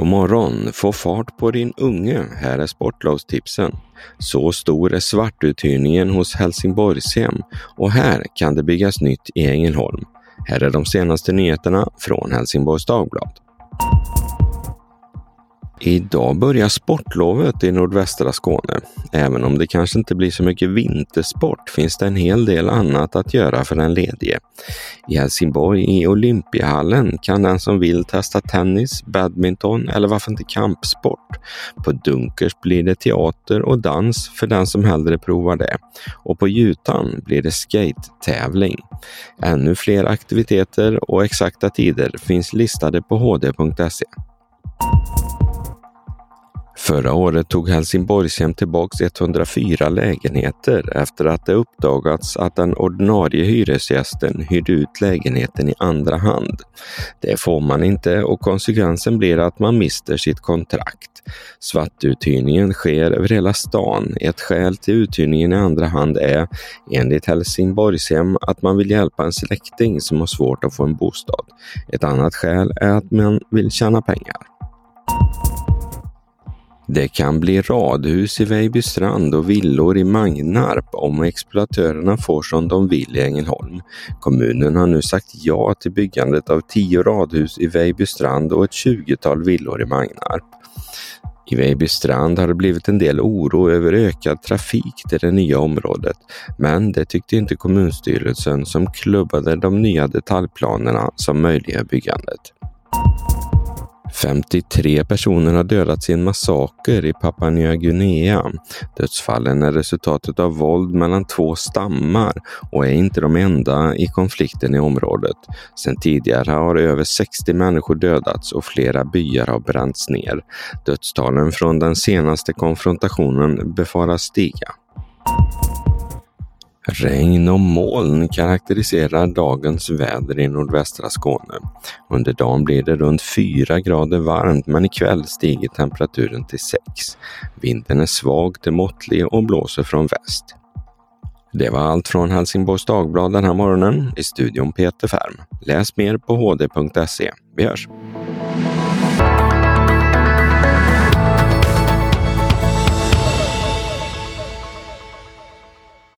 God morgon! Få fart på din unge. Här är sportlovstipsen. Så stor är svartuthyrningen hos Helsingborgshem och här kan det byggas nytt i Ängelholm. Här är de senaste nyheterna från Helsingborgs Dagblad. Idag börjar sportlovet i nordvästra Skåne. Även om det kanske inte blir så mycket vintersport finns det en hel del annat att göra för den ledige. I Helsingborg i Olympiahallen kan den som vill testa tennis, badminton eller varför inte kampsport. På Dunkers blir det teater och dans för den som hellre provar det. Och på Jutan blir det skate-tävling. Ännu fler aktiviteter och exakta tider finns listade på hd.se. Förra året tog Helsingborgshem tillbaks 104 lägenheter efter att det uppdagats att den ordinarie hyresgästen hyrde ut lägenheten i andra hand. Det får man inte och konsekvensen blir att man mister sitt kontrakt. Svartuthyrningen sker över hela stan. Ett skäl till uthyrningen i andra hand är, enligt Helsingborgshem, att man vill hjälpa en släkting som har svårt att få en bostad. Ett annat skäl är att man vill tjäna pengar. Det kan bli radhus i Vejbystrand och villor i Magnarp om exploatörerna får som de vill i Ängelholm. Kommunen har nu sagt ja till byggandet av tio radhus i Vejbystrand och ett tjugotal villor i Magnarp. I Vejbystrand har det blivit en del oro över ökad trafik till det nya området, men det tyckte inte kommunstyrelsen som klubbade de nya detaljplanerna som möjliggör byggandet. 53 personer har dödats i en massaker i Papua Nya Guinea. Dödsfallen är resultatet av våld mellan två stammar och är inte de enda i konflikten i området. Sedan tidigare har över 60 människor dödats och flera byar har bränts ner. Dödstalen från den senaste konfrontationen befaras stiga. Regn och moln karaktäriserar dagens väder i nordvästra Skåne. Under dagen blir det runt 4 grader varmt men ikväll stiger temperaturen till 6. Vinden är svag till måttlig och blåser från väst. Det var allt från Helsingborgs Dagblad den här morgonen. I studion Peter Färm. Läs mer på hd.se. Vi hörs!